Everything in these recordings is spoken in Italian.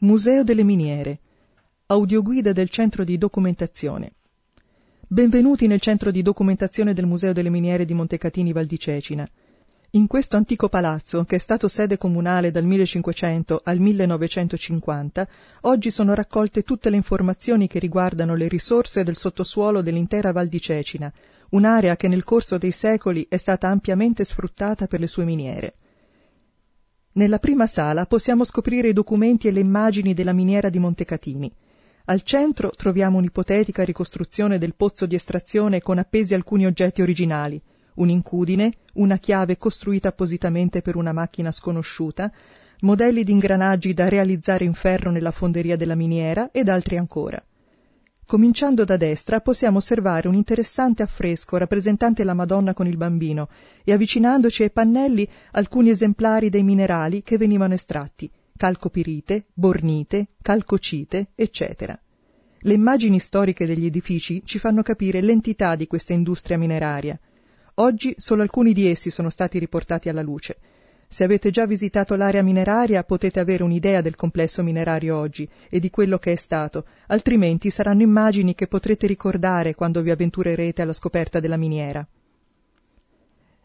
Museo delle miniere. Audioguida del Centro di Documentazione. Benvenuti nel Centro di Documentazione del Museo delle Miniere di Montecatini Val di Cecina. In questo antico palazzo, che è stato sede comunale dal 1500 al 1950, oggi sono raccolte tutte le informazioni che riguardano le risorse del sottosuolo dell'intera Val di Cecina, un'area che nel corso dei secoli è stata ampiamente sfruttata per le sue miniere. Nella prima sala possiamo scoprire i documenti e le immagini della miniera di Montecatini. Al centro troviamo un'ipotetica ricostruzione del pozzo di estrazione con appesi alcuni oggetti originali, un'incudine, una chiave costruita appositamente per una macchina sconosciuta, modelli di ingranaggi da realizzare in ferro nella fonderia della miniera ed altri ancora. Cominciando da destra possiamo osservare un interessante affresco rappresentante la Madonna con il bambino e avvicinandoci ai pannelli alcuni esemplari dei minerali che venivano estratti, calcopirite, bornite, calcocite, eccetera. Le immagini storiche degli edifici ci fanno capire l'entità di questa industria mineraria. Oggi solo alcuni di essi sono stati riportati alla luce, se avete già visitato l'area mineraria potete avere un'idea del complesso minerario oggi e di quello che è stato, altrimenti saranno immagini che potrete ricordare quando vi avventurerete alla scoperta della miniera.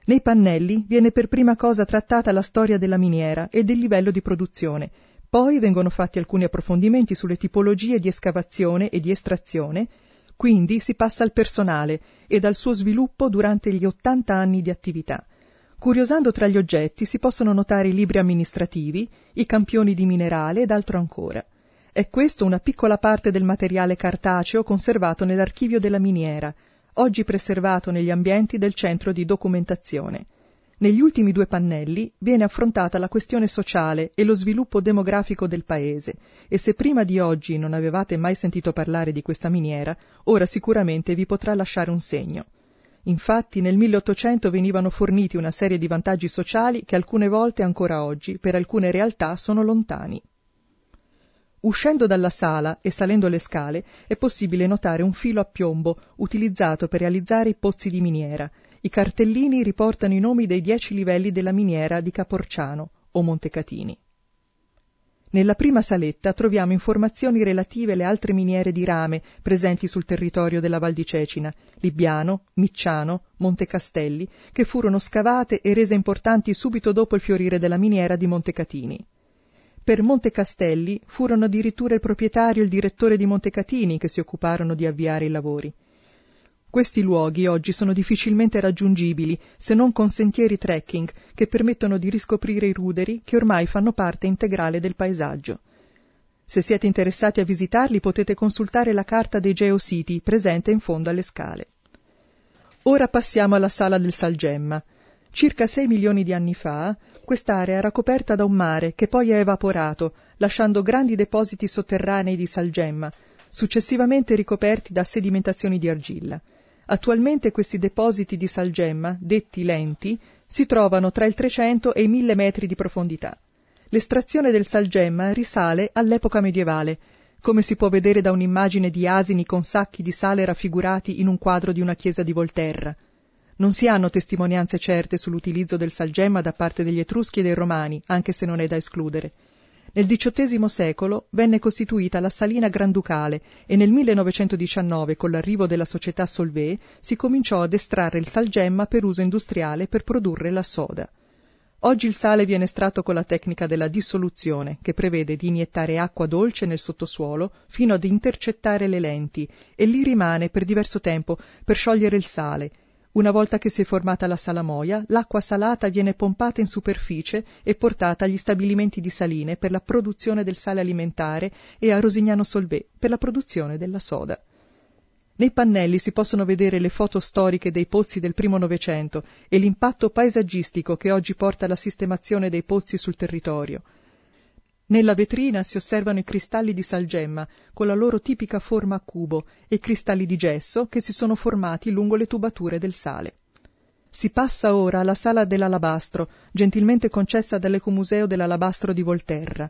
Nei pannelli viene per prima cosa trattata la storia della miniera e del livello di produzione, poi vengono fatti alcuni approfondimenti sulle tipologie di escavazione e di estrazione, quindi si passa al personale e dal suo sviluppo durante gli 80 anni di attività. Curiosando tra gli oggetti si possono notare i libri amministrativi, i campioni di minerale ed altro ancora. È questo una piccola parte del materiale cartaceo conservato nell'archivio della miniera, oggi preservato negli ambienti del centro di documentazione. Negli ultimi due pannelli viene affrontata la questione sociale e lo sviluppo demografico del paese, e se prima di oggi non avevate mai sentito parlare di questa miniera, ora sicuramente vi potrà lasciare un segno. Infatti nel 1800 venivano forniti una serie di vantaggi sociali che alcune volte ancora oggi per alcune realtà sono lontani. Uscendo dalla sala e salendo le scale è possibile notare un filo a piombo utilizzato per realizzare i pozzi di miniera. I cartellini riportano i nomi dei dieci livelli della miniera di Caporciano o Montecatini. Nella prima saletta troviamo informazioni relative alle altre miniere di rame presenti sul territorio della Val di Cecina, Libbiano, Micciano, Montecastelli, che furono scavate e rese importanti subito dopo il fiorire della miniera di Montecatini. Per Montecastelli furono addirittura il proprietario e il direttore di Montecatini che si occuparono di avviare i lavori. Questi luoghi oggi sono difficilmente raggiungibili se non con sentieri trekking che permettono di riscoprire i ruderi che ormai fanno parte integrale del paesaggio. Se siete interessati a visitarli potete consultare la carta dei geositi presente in fondo alle scale. Ora passiamo alla sala del Salgemma. Circa 6 milioni di anni fa, quest'area era coperta da un mare che poi è evaporato, lasciando grandi depositi sotterranei di salgemma, successivamente ricoperti da sedimentazioni di argilla. Attualmente questi depositi di salgemma, detti lenti, si trovano tra il 300 e i 1000 metri di profondità. L'estrazione del salgemma risale all'epoca medievale, come si può vedere da un'immagine di asini con sacchi di sale raffigurati in un quadro di una chiesa di Volterra. Non si hanno testimonianze certe sull'utilizzo del salgemma da parte degli Etruschi e dei Romani, anche se non è da escludere. Nel XVIII secolo venne costituita la Salina Granducale e nel 1919, con l'arrivo della società Solvay, si cominciò ad estrarre il salgemma per uso industriale per produrre la soda. Oggi il sale viene estratto con la tecnica della dissoluzione, che prevede di iniettare acqua dolce nel sottosuolo fino ad intercettare le lenti, e lì rimane per diverso tempo per sciogliere il sale, una volta che si è formata la salamoia, l'acqua salata viene pompata in superficie e portata agli stabilimenti di saline per la produzione del sale alimentare e a Rosignano Solvay per la produzione della soda. Nei pannelli si possono vedere le foto storiche dei pozzi del primo Novecento e l'impatto paesaggistico che oggi porta alla sistemazione dei pozzi sul territorio. Nella vetrina si osservano i cristalli di salgemma, con la loro tipica forma a cubo, e cristalli di gesso che si sono formati lungo le tubature del sale. Si passa ora alla sala dell'alabastro, gentilmente concessa dall'Ecomuseo dell'Alabastro di Volterra.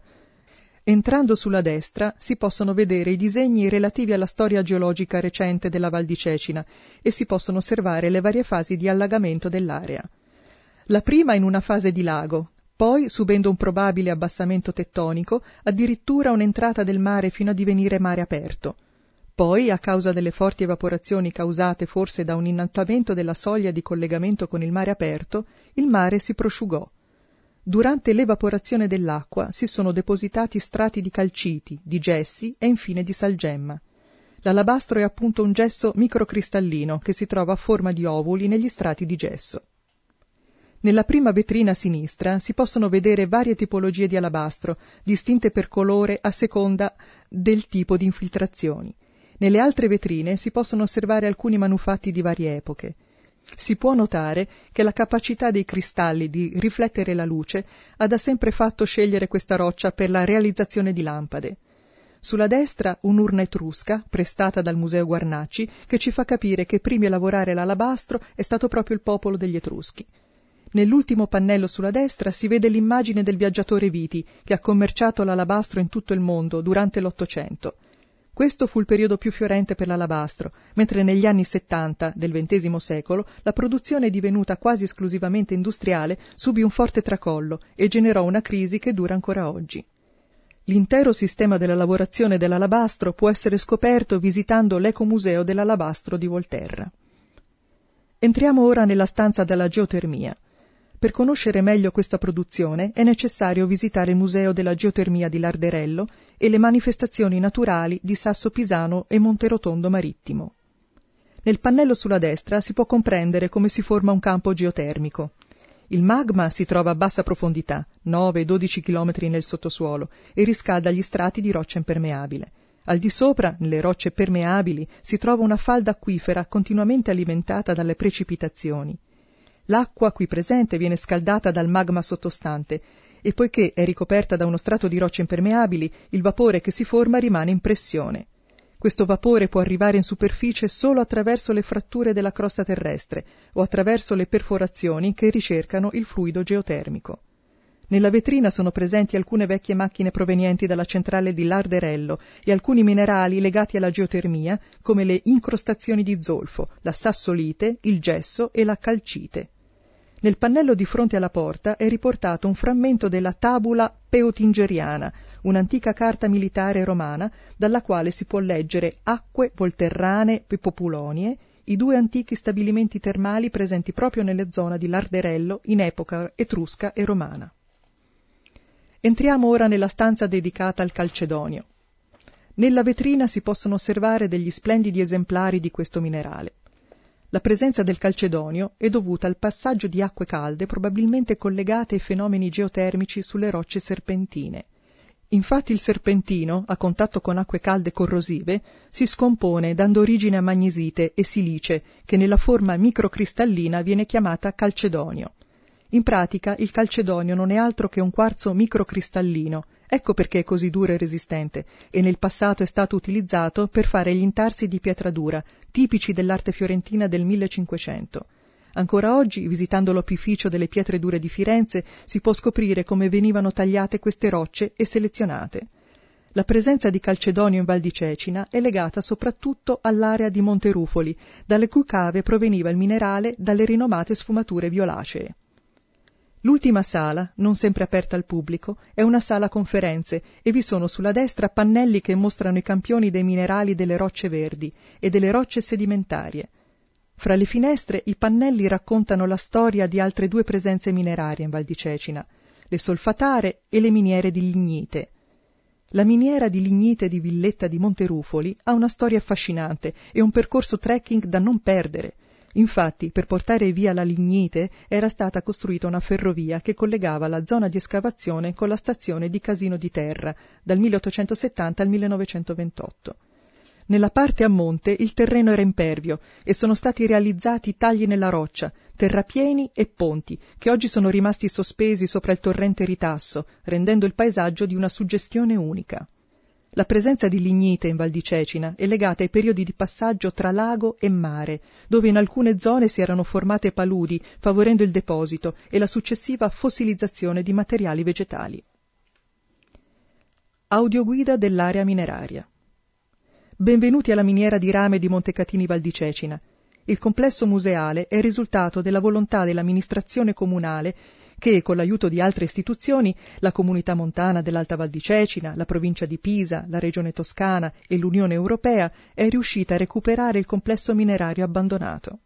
Entrando sulla destra si possono vedere i disegni relativi alla storia geologica recente della Val di Cecina e si possono osservare le varie fasi di allagamento dell'area. La prima in una fase di lago, poi, subendo un probabile abbassamento tettonico, addirittura un'entrata del mare fino a divenire mare aperto. Poi, a causa delle forti evaporazioni causate forse da un innalzamento della soglia di collegamento con il mare aperto, il mare si prosciugò. Durante l'evaporazione dell'acqua si sono depositati strati di calciti, di gessi e infine di salgemma. L'alabastro è appunto un gesso microcristallino che si trova a forma di ovuli negli strati di gesso. Nella prima vetrina a sinistra si possono vedere varie tipologie di alabastro, distinte per colore a seconda del tipo di infiltrazioni. Nelle altre vetrine si possono osservare alcuni manufatti di varie epoche. Si può notare che la capacità dei cristalli di riflettere la luce ha da sempre fatto scegliere questa roccia per la realizzazione di lampade. Sulla destra un'urna etrusca, prestata dal Museo Guarnacci, che ci fa capire che primi a lavorare l'alabastro è stato proprio il popolo degli Etruschi. Nell'ultimo pannello sulla destra si vede l'immagine del viaggiatore Viti, che ha commerciato l'alabastro in tutto il mondo durante l'Ottocento. Questo fu il periodo più fiorente per l'alabastro, mentre negli anni 70 del XX secolo la produzione divenuta quasi esclusivamente industriale subì un forte tracollo e generò una crisi che dura ancora oggi. L'intero sistema della lavorazione dell'alabastro può essere scoperto visitando l'Ecomuseo dell'Alabastro di Volterra. Entriamo ora nella stanza della geotermia. Per conoscere meglio questa produzione è necessario visitare il Museo della Geotermia di Larderello e le manifestazioni naturali di Sasso Pisano e Monterotondo Marittimo. Nel pannello sulla destra si può comprendere come si forma un campo geotermico. Il magma si trova a bassa profondità, 9-12 km nel sottosuolo, e riscalda gli strati di roccia impermeabile. Al di sopra, nelle rocce permeabili, si trova una falda acquifera continuamente alimentata dalle precipitazioni. L'acqua qui presente viene scaldata dal magma sottostante e poiché è ricoperta da uno strato di rocce impermeabili, il vapore che si forma rimane in pressione. Questo vapore può arrivare in superficie solo attraverso le fratture della crosta terrestre o attraverso le perforazioni che ricercano il fluido geotermico. Nella vetrina sono presenti alcune vecchie macchine provenienti dalla centrale di Larderello e alcuni minerali legati alla geotermia, come le incrostazioni di zolfo, la sassolite, il gesso e la calcite. Nel pannello di fronte alla porta è riportato un frammento della tabula peotingeriana, un'antica carta militare romana dalla quale si può leggere acque volterrane e populonie, i due antichi stabilimenti termali presenti proprio nelle zone di Larderello in epoca etrusca e romana. Entriamo ora nella stanza dedicata al calcedonio. Nella vetrina si possono osservare degli splendidi esemplari di questo minerale. La presenza del calcedonio è dovuta al passaggio di acque calde probabilmente collegate ai fenomeni geotermici sulle rocce serpentine. Infatti il serpentino, a contatto con acque calde corrosive, si scompone dando origine a magnesite e silice, che nella forma microcristallina viene chiamata calcedonio. In pratica il calcedonio non è altro che un quarzo microcristallino, Ecco perché è così duro e resistente, e nel passato è stato utilizzato per fare gli intarsi di pietra dura, tipici dell'arte fiorentina del 1500. Ancora oggi, visitando l'opificio delle pietre dure di Firenze, si può scoprire come venivano tagliate queste rocce e selezionate. La presenza di calcedonio in Val di Cecina è legata soprattutto all'area di Monterufoli, dalle cui cave proveniva il minerale dalle rinomate sfumature violacee. L'ultima sala, non sempre aperta al pubblico, è una sala conferenze e vi sono sulla destra pannelli che mostrano i campioni dei minerali delle rocce verdi e delle rocce sedimentarie. Fra le finestre i pannelli raccontano la storia di altre due presenze minerarie in Val di Cecina, le solfatare e le miniere di lignite. La miniera di lignite di Villetta di Monterufoli ha una storia affascinante e un percorso trekking da non perdere, Infatti, per portare via la lignite era stata costruita una ferrovia che collegava la zona di escavazione con la stazione di Casino di Terra dal 1870 al 1928. Nella parte a monte il terreno era impervio e sono stati realizzati tagli nella roccia, terrapieni e ponti, che oggi sono rimasti sospesi sopra il torrente Ritasso, rendendo il paesaggio di una suggestione unica. La presenza di lignite in Val di Cecina è legata ai periodi di passaggio tra lago e mare, dove in alcune zone si erano formate paludi, favorendo il deposito e la successiva fossilizzazione di materiali vegetali. Audioguida dell'area mineraria. Benvenuti alla miniera di rame di Montecatini Val di Cecina. Il complesso museale è il risultato della volontà dell'amministrazione comunale che, con l'aiuto di altre istituzioni, la Comunità Montana dell'Alta Val di Cecina, la provincia di Pisa, la Regione Toscana e l'Unione Europea, è riuscita a recuperare il complesso minerario abbandonato.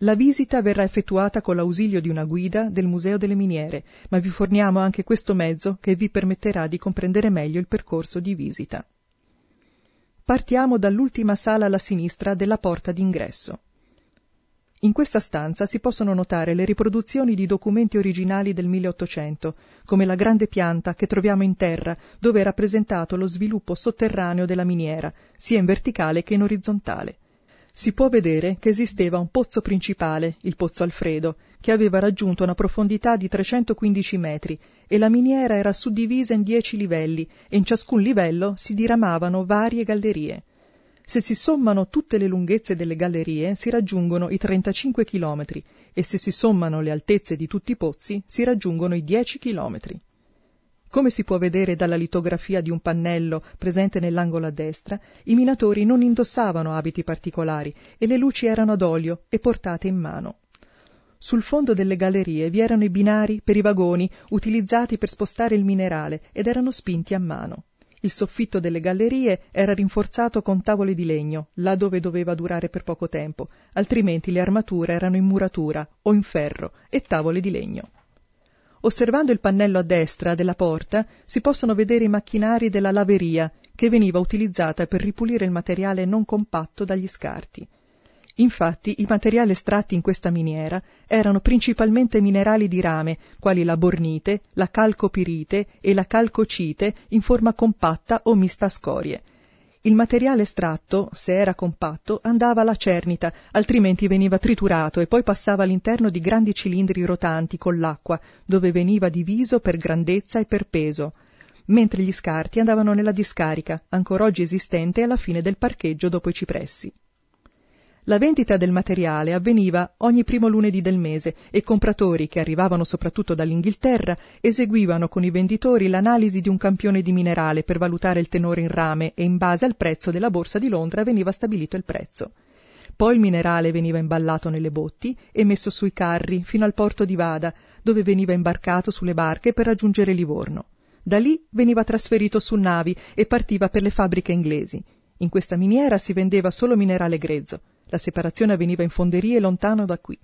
La visita verrà effettuata con l'ausilio di una guida del Museo delle Miniere, ma vi forniamo anche questo mezzo che vi permetterà di comprendere meglio il percorso di visita. Partiamo dall'ultima sala alla sinistra della porta d'ingresso. In questa stanza si possono notare le riproduzioni di documenti originali del 1800, come la grande pianta che troviamo in terra, dove è rappresentato lo sviluppo sotterraneo della miniera, sia in verticale che in orizzontale si può vedere che esisteva un pozzo principale, il Pozzo Alfredo, che aveva raggiunto una profondità di 315 metri e la miniera era suddivisa in dieci livelli e in ciascun livello si diramavano varie gallerie. Se si sommano tutte le lunghezze delle gallerie si raggiungono i 35 chilometri e se si sommano le altezze di tutti i pozzi si raggiungono i 10 chilometri. Come si può vedere dalla litografia di un pannello presente nell'angolo a destra, i minatori non indossavano abiti particolari e le luci erano ad olio e portate in mano. Sul fondo delle gallerie vi erano i binari per i vagoni utilizzati per spostare il minerale ed erano spinti a mano. Il soffitto delle gallerie era rinforzato con tavole di legno, là dove doveva durare per poco tempo, altrimenti le armature erano in muratura o in ferro e tavole di legno. Osservando il pannello a destra della porta si possono vedere i macchinari della laveria, che veniva utilizzata per ripulire il materiale non compatto dagli scarti. Infatti i materiali estratti in questa miniera erano principalmente minerali di rame, quali la bornite, la calcopirite e la calcocite in forma compatta o mista a scorie, il materiale estratto, se era compatto, andava alla cernita, altrimenti veniva triturato e poi passava all'interno di grandi cilindri rotanti con l'acqua, dove veniva diviso per grandezza e per peso, mentre gli scarti andavano nella discarica, ancora oggi esistente alla fine del parcheggio dopo i cipressi. La vendita del materiale avveniva ogni primo lunedì del mese e compratori, che arrivavano soprattutto dall'Inghilterra, eseguivano con i venditori l'analisi di un campione di minerale per valutare il tenore in rame e in base al prezzo della borsa di Londra veniva stabilito il prezzo. Poi il minerale veniva imballato nelle botti e messo sui carri fino al porto di Vada, dove veniva imbarcato sulle barche per raggiungere Livorno. Da lì veniva trasferito su navi e partiva per le fabbriche inglesi. In questa miniera si vendeva solo minerale grezzo. La separazione avveniva in fonderie lontano da qui.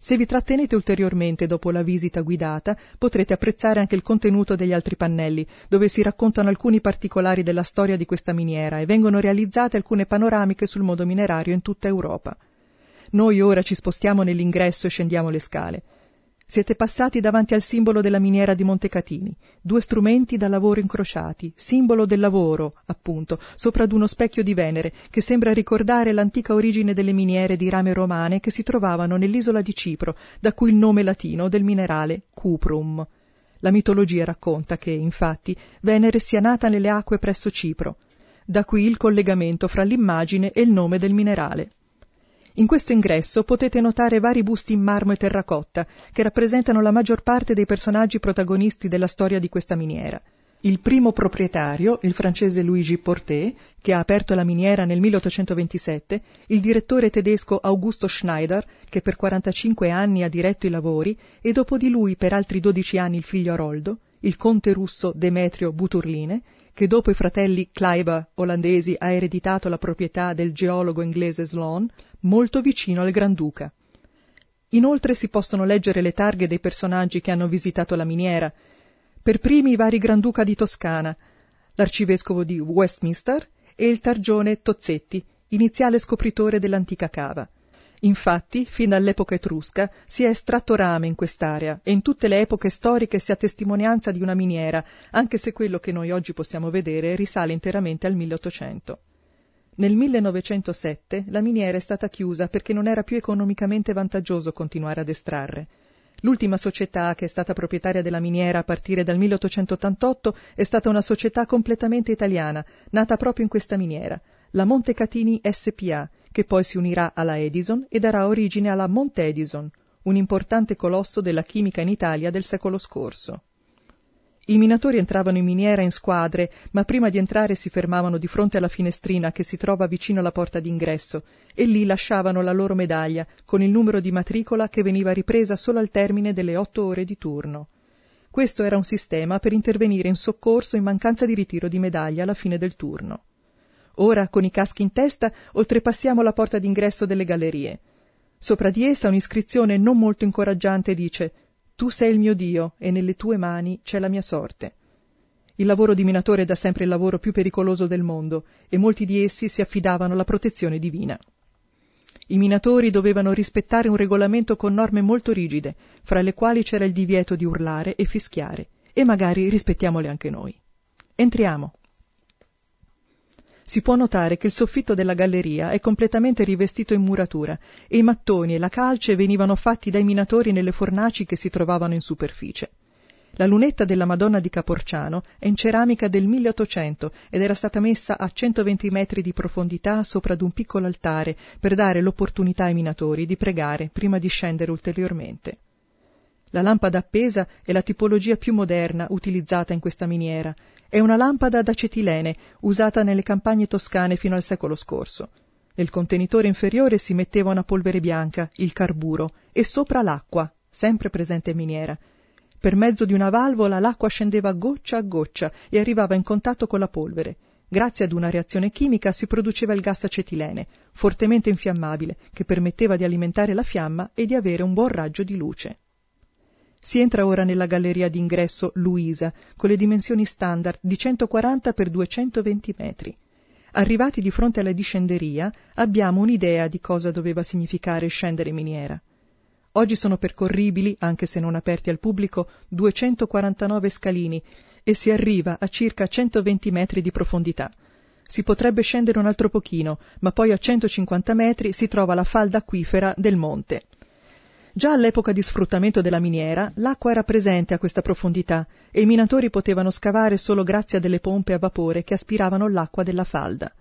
Se vi trattenete ulteriormente dopo la visita guidata, potrete apprezzare anche il contenuto degli altri pannelli, dove si raccontano alcuni particolari della storia di questa miniera e vengono realizzate alcune panoramiche sul mondo minerario in tutta Europa. Noi ora ci spostiamo nell'ingresso e scendiamo le scale. Siete passati davanti al simbolo della miniera di Montecatini, due strumenti da lavoro incrociati, simbolo del lavoro, appunto, sopra ad uno specchio di Venere, che sembra ricordare l'antica origine delle miniere di rame romane che si trovavano nell'isola di Cipro, da cui il nome latino del minerale cuprum. La mitologia racconta che, infatti, Venere sia nata nelle acque presso Cipro. Da qui il collegamento fra l'immagine e il nome del minerale. In questo ingresso potete notare vari busti in marmo e terracotta che rappresentano la maggior parte dei personaggi protagonisti della storia di questa miniera. Il primo proprietario, il francese Luigi Porté, che ha aperto la miniera nel 1827, il direttore tedesco Augusto Schneider, che per 45 anni ha diretto i lavori, e dopo di lui per altri 12 anni il figlio Aroldo, il conte russo Demetrio Buturline, che dopo i fratelli Kleiber olandesi ha ereditato la proprietà del geologo inglese Sloan, molto vicino al Granduca. Inoltre si possono leggere le targhe dei personaggi che hanno visitato la miniera, per primi i vari Granduca di Toscana, l'arcivescovo di Westminster e il targione Tozzetti, iniziale scopritore dell'antica cava. Infatti, fin dall'epoca etrusca, si è estratto rame in quest'area e in tutte le epoche storiche si ha testimonianza di una miniera, anche se quello che noi oggi possiamo vedere risale interamente al 1800. Nel 1907 la miniera è stata chiusa perché non era più economicamente vantaggioso continuare ad estrarre. L'ultima società che è stata proprietaria della miniera a partire dal 1888 è stata una società completamente italiana, nata proprio in questa miniera, la Montecatini SPA, che poi si unirà alla Edison e darà origine alla Monte Edison, un importante colosso della chimica in Italia del secolo scorso. I minatori entravano in miniera in squadre, ma prima di entrare si fermavano di fronte alla finestrina che si trova vicino alla porta d'ingresso e lì lasciavano la loro medaglia con il numero di matricola che veniva ripresa solo al termine delle otto ore di turno. Questo era un sistema per intervenire in soccorso in mancanza di ritiro di medaglia alla fine del turno. Ora, con i caschi in testa, oltrepassiamo la porta d'ingresso delle gallerie. Sopra di essa un'iscrizione non molto incoraggiante dice tu sei il mio Dio e nelle tue mani c'è la mia sorte. Il lavoro di minatore è da sempre il lavoro più pericoloso del mondo e molti di essi si affidavano alla protezione divina. I minatori dovevano rispettare un regolamento con norme molto rigide, fra le quali c'era il divieto di urlare e fischiare, e magari rispettiamole anche noi. Entriamo si può notare che il soffitto della galleria è completamente rivestito in muratura e i mattoni e la calce venivano fatti dai minatori nelle fornaci che si trovavano in superficie. La lunetta della Madonna di Caporciano è in ceramica del 1800 ed era stata messa a 120 metri di profondità sopra ad un piccolo altare per dare l'opportunità ai minatori di pregare prima di scendere ulteriormente. La lampada appesa è la tipologia più moderna utilizzata in questa miniera è una lampada ad acetilene usata nelle campagne toscane fino al secolo scorso. Nel contenitore inferiore si metteva una polvere bianca, il carburo, e sopra l'acqua, sempre presente in miniera. Per mezzo di una valvola l'acqua scendeva goccia a goccia e arrivava in contatto con la polvere. Grazie ad una reazione chimica si produceva il gas acetilene, fortemente infiammabile, che permetteva di alimentare la fiamma e di avere un buon raggio di luce. Si entra ora nella galleria d'ingresso Luisa, con le dimensioni standard di 140 x 220 metri. Arrivati di fronte alla discenderia, abbiamo un'idea di cosa doveva significare scendere in miniera. Oggi sono percorribili, anche se non aperti al pubblico, 249 scalini e si arriva a circa 120 metri di profondità. Si potrebbe scendere un altro pochino, ma poi a 150 metri si trova la falda acquifera del monte. Già all'epoca di sfruttamento della miniera, l'acqua era presente a questa profondità e i minatori potevano scavare solo grazie a delle pompe a vapore che aspiravano l'acqua della falda.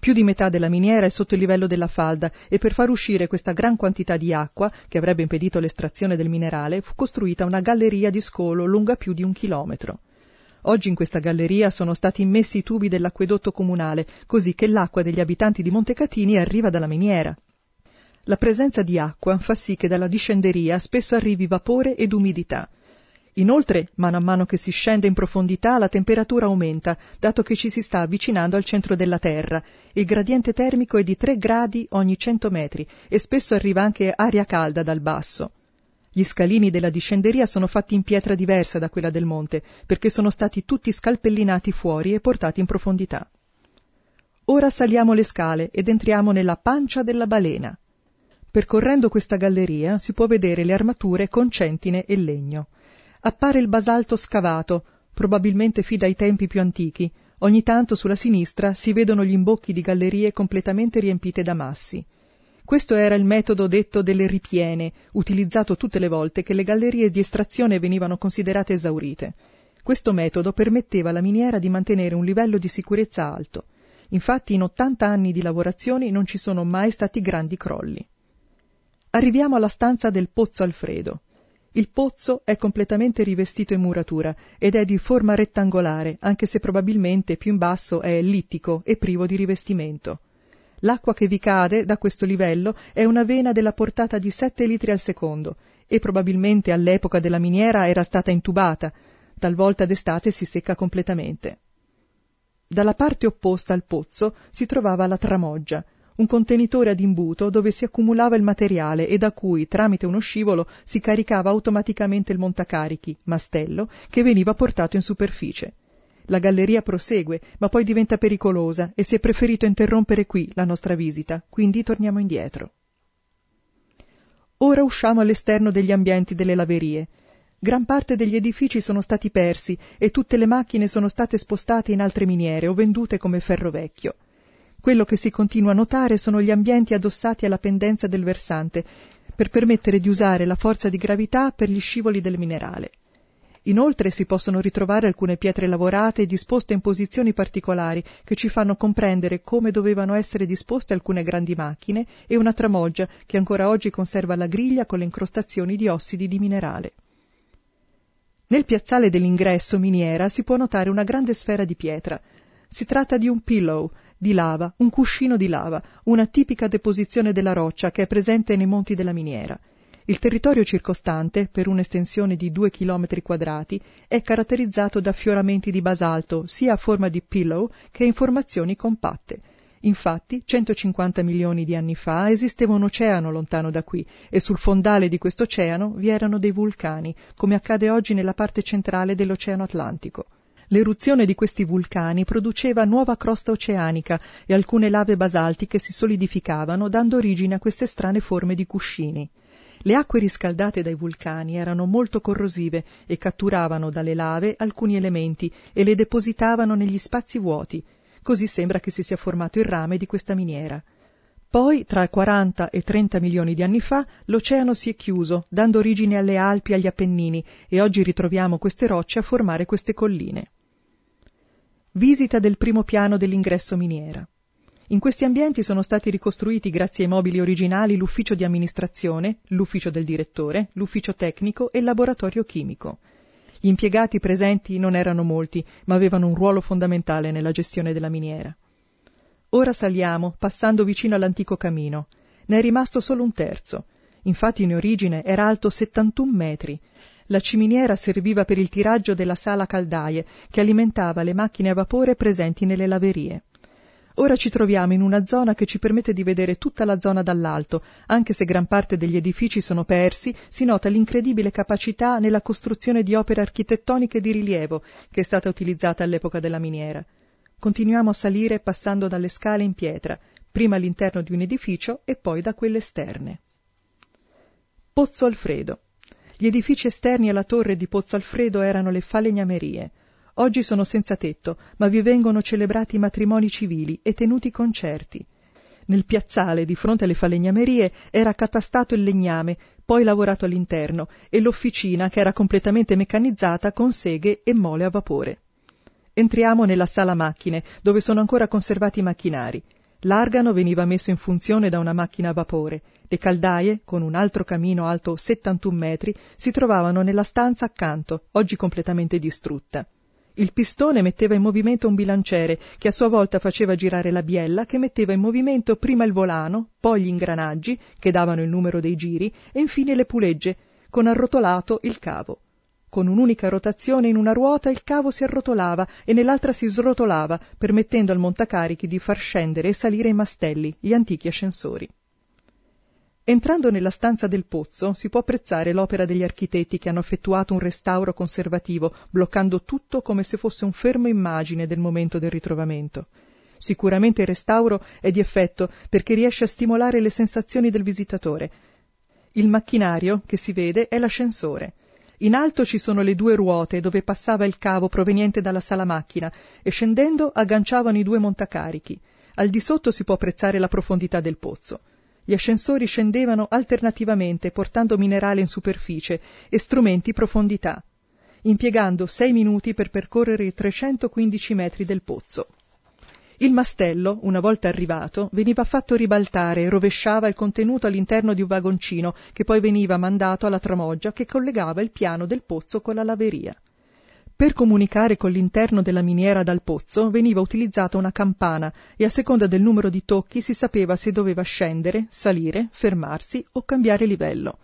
Più di metà della miniera è sotto il livello della falda e per far uscire questa gran quantità di acqua, che avrebbe impedito l'estrazione del minerale, fu costruita una galleria di scolo lunga più di un chilometro. Oggi in questa galleria sono stati immessi i tubi dell'acquedotto comunale, così che l'acqua degli abitanti di Montecatini arriva dalla miniera. La presenza di acqua fa sì che dalla discenderia spesso arrivi vapore ed umidità. Inoltre, mano a mano che si scende in profondità, la temperatura aumenta, dato che ci si sta avvicinando al centro della Terra. Il gradiente termico è di 3 gradi ogni 100 metri e spesso arriva anche aria calda dal basso. Gli scalini della discenderia sono fatti in pietra diversa da quella del monte, perché sono stati tutti scalpellinati fuori e portati in profondità. Ora saliamo le scale ed entriamo nella pancia della balena. Percorrendo questa galleria si può vedere le armature con centine e legno. Appare il basalto scavato, probabilmente fi dai tempi più antichi. Ogni tanto sulla sinistra si vedono gli imbocchi di gallerie completamente riempite da massi. Questo era il metodo detto delle ripiene, utilizzato tutte le volte che le gallerie di estrazione venivano considerate esaurite. Questo metodo permetteva alla miniera di mantenere un livello di sicurezza alto. Infatti in 80 anni di lavorazioni non ci sono mai stati grandi crolli. Arriviamo alla stanza del Pozzo Alfredo. Il pozzo è completamente rivestito in muratura ed è di forma rettangolare, anche se probabilmente più in basso è ellittico e privo di rivestimento. L'acqua che vi cade da questo livello è una vena della portata di 7 litri al secondo e probabilmente all'epoca della miniera era stata intubata, talvolta d'estate si secca completamente. Dalla parte opposta al pozzo si trovava la tramoggia, un contenitore ad imbuto dove si accumulava il materiale e da cui, tramite uno scivolo, si caricava automaticamente il montacarichi, mastello, che veniva portato in superficie. La galleria prosegue, ma poi diventa pericolosa e si è preferito interrompere qui la nostra visita, quindi torniamo indietro. Ora usciamo all'esterno degli ambienti delle laverie. Gran parte degli edifici sono stati persi e tutte le macchine sono state spostate in altre miniere o vendute come ferro vecchio. Quello che si continua a notare sono gli ambienti addossati alla pendenza del versante, per permettere di usare la forza di gravità per gli scivoli del minerale. Inoltre si possono ritrovare alcune pietre lavorate disposte in posizioni particolari che ci fanno comprendere come dovevano essere disposte alcune grandi macchine e una tramoggia che ancora oggi conserva la griglia con le incrostazioni di ossidi di minerale. Nel piazzale dell'ingresso miniera si può notare una grande sfera di pietra. Si tratta di un pillow di lava, un cuscino di lava, una tipica deposizione della roccia che è presente nei monti della miniera. Il territorio circostante, per un'estensione di due chilometri quadrati, è caratterizzato da affioramenti di basalto, sia a forma di pillow che in formazioni compatte. Infatti, 150 milioni di anni fa esisteva un oceano lontano da qui e sul fondale di questo oceano vi erano dei vulcani, come accade oggi nella parte centrale dell'Oceano Atlantico. L'eruzione di questi vulcani produceva nuova crosta oceanica e alcune lave basaltiche si solidificavano dando origine a queste strane forme di cuscini. Le acque riscaldate dai vulcani erano molto corrosive e catturavano dalle lave alcuni elementi e le depositavano negli spazi vuoti. Così sembra che si sia formato il rame di questa miniera. Poi, tra 40 e 30 milioni di anni fa, l'oceano si è chiuso, dando origine alle Alpi e agli Appennini, e oggi ritroviamo queste rocce a formare queste colline. Visita del primo piano dell'ingresso miniera. In questi ambienti sono stati ricostruiti grazie ai mobili originali l'ufficio di amministrazione, l'ufficio del direttore, l'ufficio tecnico e il laboratorio chimico. Gli impiegati presenti non erano molti, ma avevano un ruolo fondamentale nella gestione della miniera. Ora saliamo, passando vicino all'antico camino. Ne è rimasto solo un terzo. Infatti in origine era alto 71 metri. La ciminiera serviva per il tiraggio della sala caldaie, che alimentava le macchine a vapore presenti nelle laverie. Ora ci troviamo in una zona che ci permette di vedere tutta la zona dall'alto, anche se gran parte degli edifici sono persi, si nota l'incredibile capacità nella costruzione di opere architettoniche di rilievo che è stata utilizzata all'epoca della miniera. Continuiamo a salire passando dalle scale in pietra, prima all'interno di un edificio e poi da quelle esterne. Pozzo Alfredo. Gli edifici esterni alla torre di Pozzo Alfredo erano le falegnamerie, Oggi sono senza tetto, ma vi vengono celebrati matrimoni civili e tenuti concerti. Nel piazzale, di fronte alle falegnamerie, era catastato il legname, poi lavorato all'interno, e l'officina, che era completamente meccanizzata con seghe e mole a vapore. Entriamo nella sala macchine, dove sono ancora conservati i macchinari. L'argano veniva messo in funzione da una macchina a vapore. Le caldaie, con un altro camino alto 71 metri, si trovavano nella stanza accanto, oggi completamente distrutta. Il pistone metteva in movimento un bilanciere, che a sua volta faceva girare la biella, che metteva in movimento prima il volano, poi gli ingranaggi, che davano il numero dei giri, e infine le pulegge, con arrotolato il cavo. Con un'unica rotazione in una ruota il cavo si arrotolava e nell'altra si srotolava, permettendo al montacarichi di far scendere e salire i mastelli, gli antichi ascensori. Entrando nella stanza del pozzo si può apprezzare l'opera degli architetti che hanno effettuato un restauro conservativo, bloccando tutto come se fosse un fermo immagine del momento del ritrovamento. Sicuramente il restauro è di effetto perché riesce a stimolare le sensazioni del visitatore. Il macchinario che si vede è l'ascensore. In alto ci sono le due ruote dove passava il cavo proveniente dalla sala macchina e scendendo agganciavano i due montacarichi. Al di sotto si può apprezzare la profondità del pozzo. Gli ascensori scendevano alternativamente portando minerale in superficie e strumenti profondità, impiegando sei minuti per percorrere i 315 metri del pozzo. Il mastello, una volta arrivato, veniva fatto ribaltare e rovesciava il contenuto all'interno di un vagoncino che poi veniva mandato alla tramoggia che collegava il piano del pozzo con la laveria. Per comunicare con l'interno della miniera dal pozzo veniva utilizzata una campana e a seconda del numero di tocchi si sapeva se doveva scendere, salire, fermarsi o cambiare livello.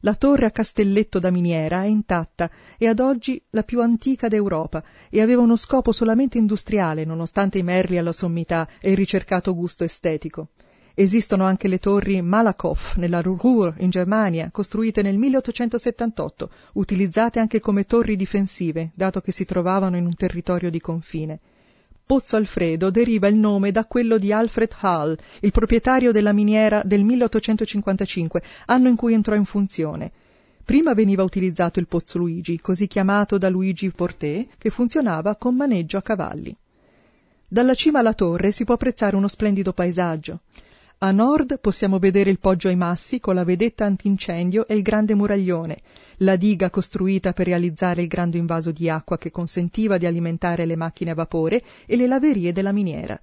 La torre a castelletto da miniera è intatta e ad oggi la più antica d'Europa e aveva uno scopo solamente industriale nonostante i merli alla sommità e il ricercato gusto estetico. Esistono anche le torri Malakoff nella Ruhr in Germania, costruite nel 1878, utilizzate anche come torri difensive, dato che si trovavano in un territorio di confine. Pozzo Alfredo deriva il nome da quello di Alfred Hall, il proprietario della miniera del 1855, anno in cui entrò in funzione. Prima veniva utilizzato il Pozzo Luigi, così chiamato da Luigi Porté, che funzionava con maneggio a cavalli. Dalla cima alla torre si può apprezzare uno splendido paesaggio. A nord possiamo vedere il Poggio ai Massi con la vedetta antincendio e il grande muraglione, la diga costruita per realizzare il grande invaso di acqua che consentiva di alimentare le macchine a vapore e le laverie della miniera.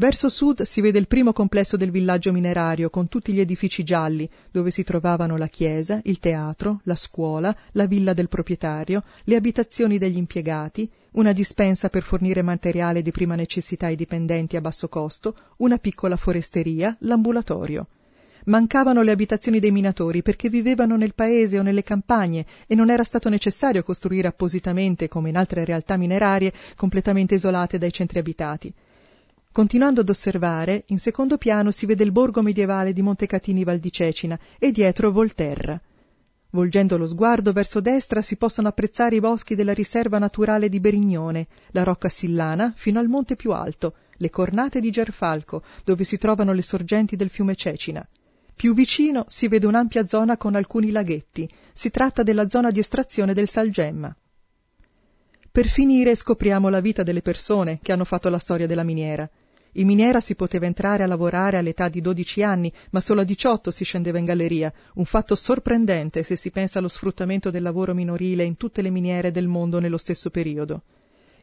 Verso sud si vede il primo complesso del villaggio minerario con tutti gli edifici gialli, dove si trovavano la chiesa, il teatro, la scuola, la villa del proprietario, le abitazioni degli impiegati, una dispensa per fornire materiale di prima necessità ai dipendenti a basso costo, una piccola foresteria, l'ambulatorio. Mancavano le abitazioni dei minatori perché vivevano nel paese o nelle campagne e non era stato necessario costruire appositamente, come in altre realtà minerarie, completamente isolate dai centri abitati. Continuando ad osservare, in secondo piano si vede il borgo medievale di Montecatini Val di Cecina e dietro Volterra. Volgendo lo sguardo verso destra si possono apprezzare i boschi della riserva naturale di Berignone, la rocca sillana fino al monte più alto, le cornate di Gerfalco, dove si trovano le sorgenti del fiume Cecina. Più vicino si vede un'ampia zona con alcuni laghetti. Si tratta della zona di estrazione del salgemma. Per finire scopriamo la vita delle persone che hanno fatto la storia della miniera. In miniera si poteva entrare a lavorare all'età di 12 anni, ma solo a 18 si scendeva in galleria, un fatto sorprendente se si pensa allo sfruttamento del lavoro minorile in tutte le miniere del mondo nello stesso periodo.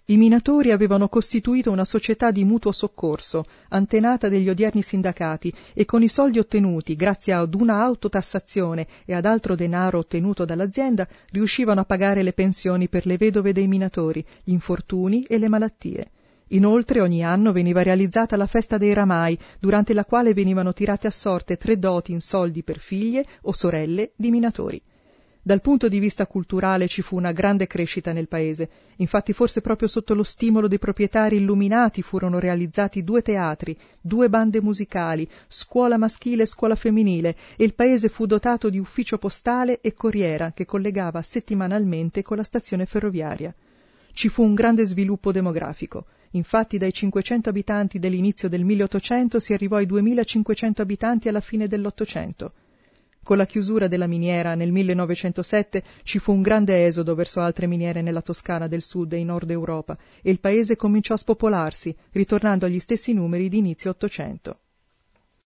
I minatori avevano costituito una società di mutuo soccorso, antenata degli odierni sindacati, e con i soldi ottenuti, grazie ad una autotassazione e ad altro denaro ottenuto dall'azienda, riuscivano a pagare le pensioni per le vedove dei minatori, gli infortuni e le malattie. Inoltre ogni anno veniva realizzata la festa dei ramai, durante la quale venivano tirate a sorte tre doti in soldi per figlie o sorelle di minatori. Dal punto di vista culturale ci fu una grande crescita nel paese, infatti forse proprio sotto lo stimolo dei proprietari illuminati furono realizzati due teatri, due bande musicali, scuola maschile e scuola femminile, e il paese fu dotato di ufficio postale e corriera che collegava settimanalmente con la stazione ferroviaria. Ci fu un grande sviluppo demografico. Infatti dai 500 abitanti dell'inizio del 1800 si arrivò ai 2500 abitanti alla fine dell'Ottocento. Con la chiusura della miniera nel 1907 ci fu un grande esodo verso altre miniere nella Toscana del sud e in nord Europa e il paese cominciò a spopolarsi, ritornando agli stessi numeri di inizio Ottocento.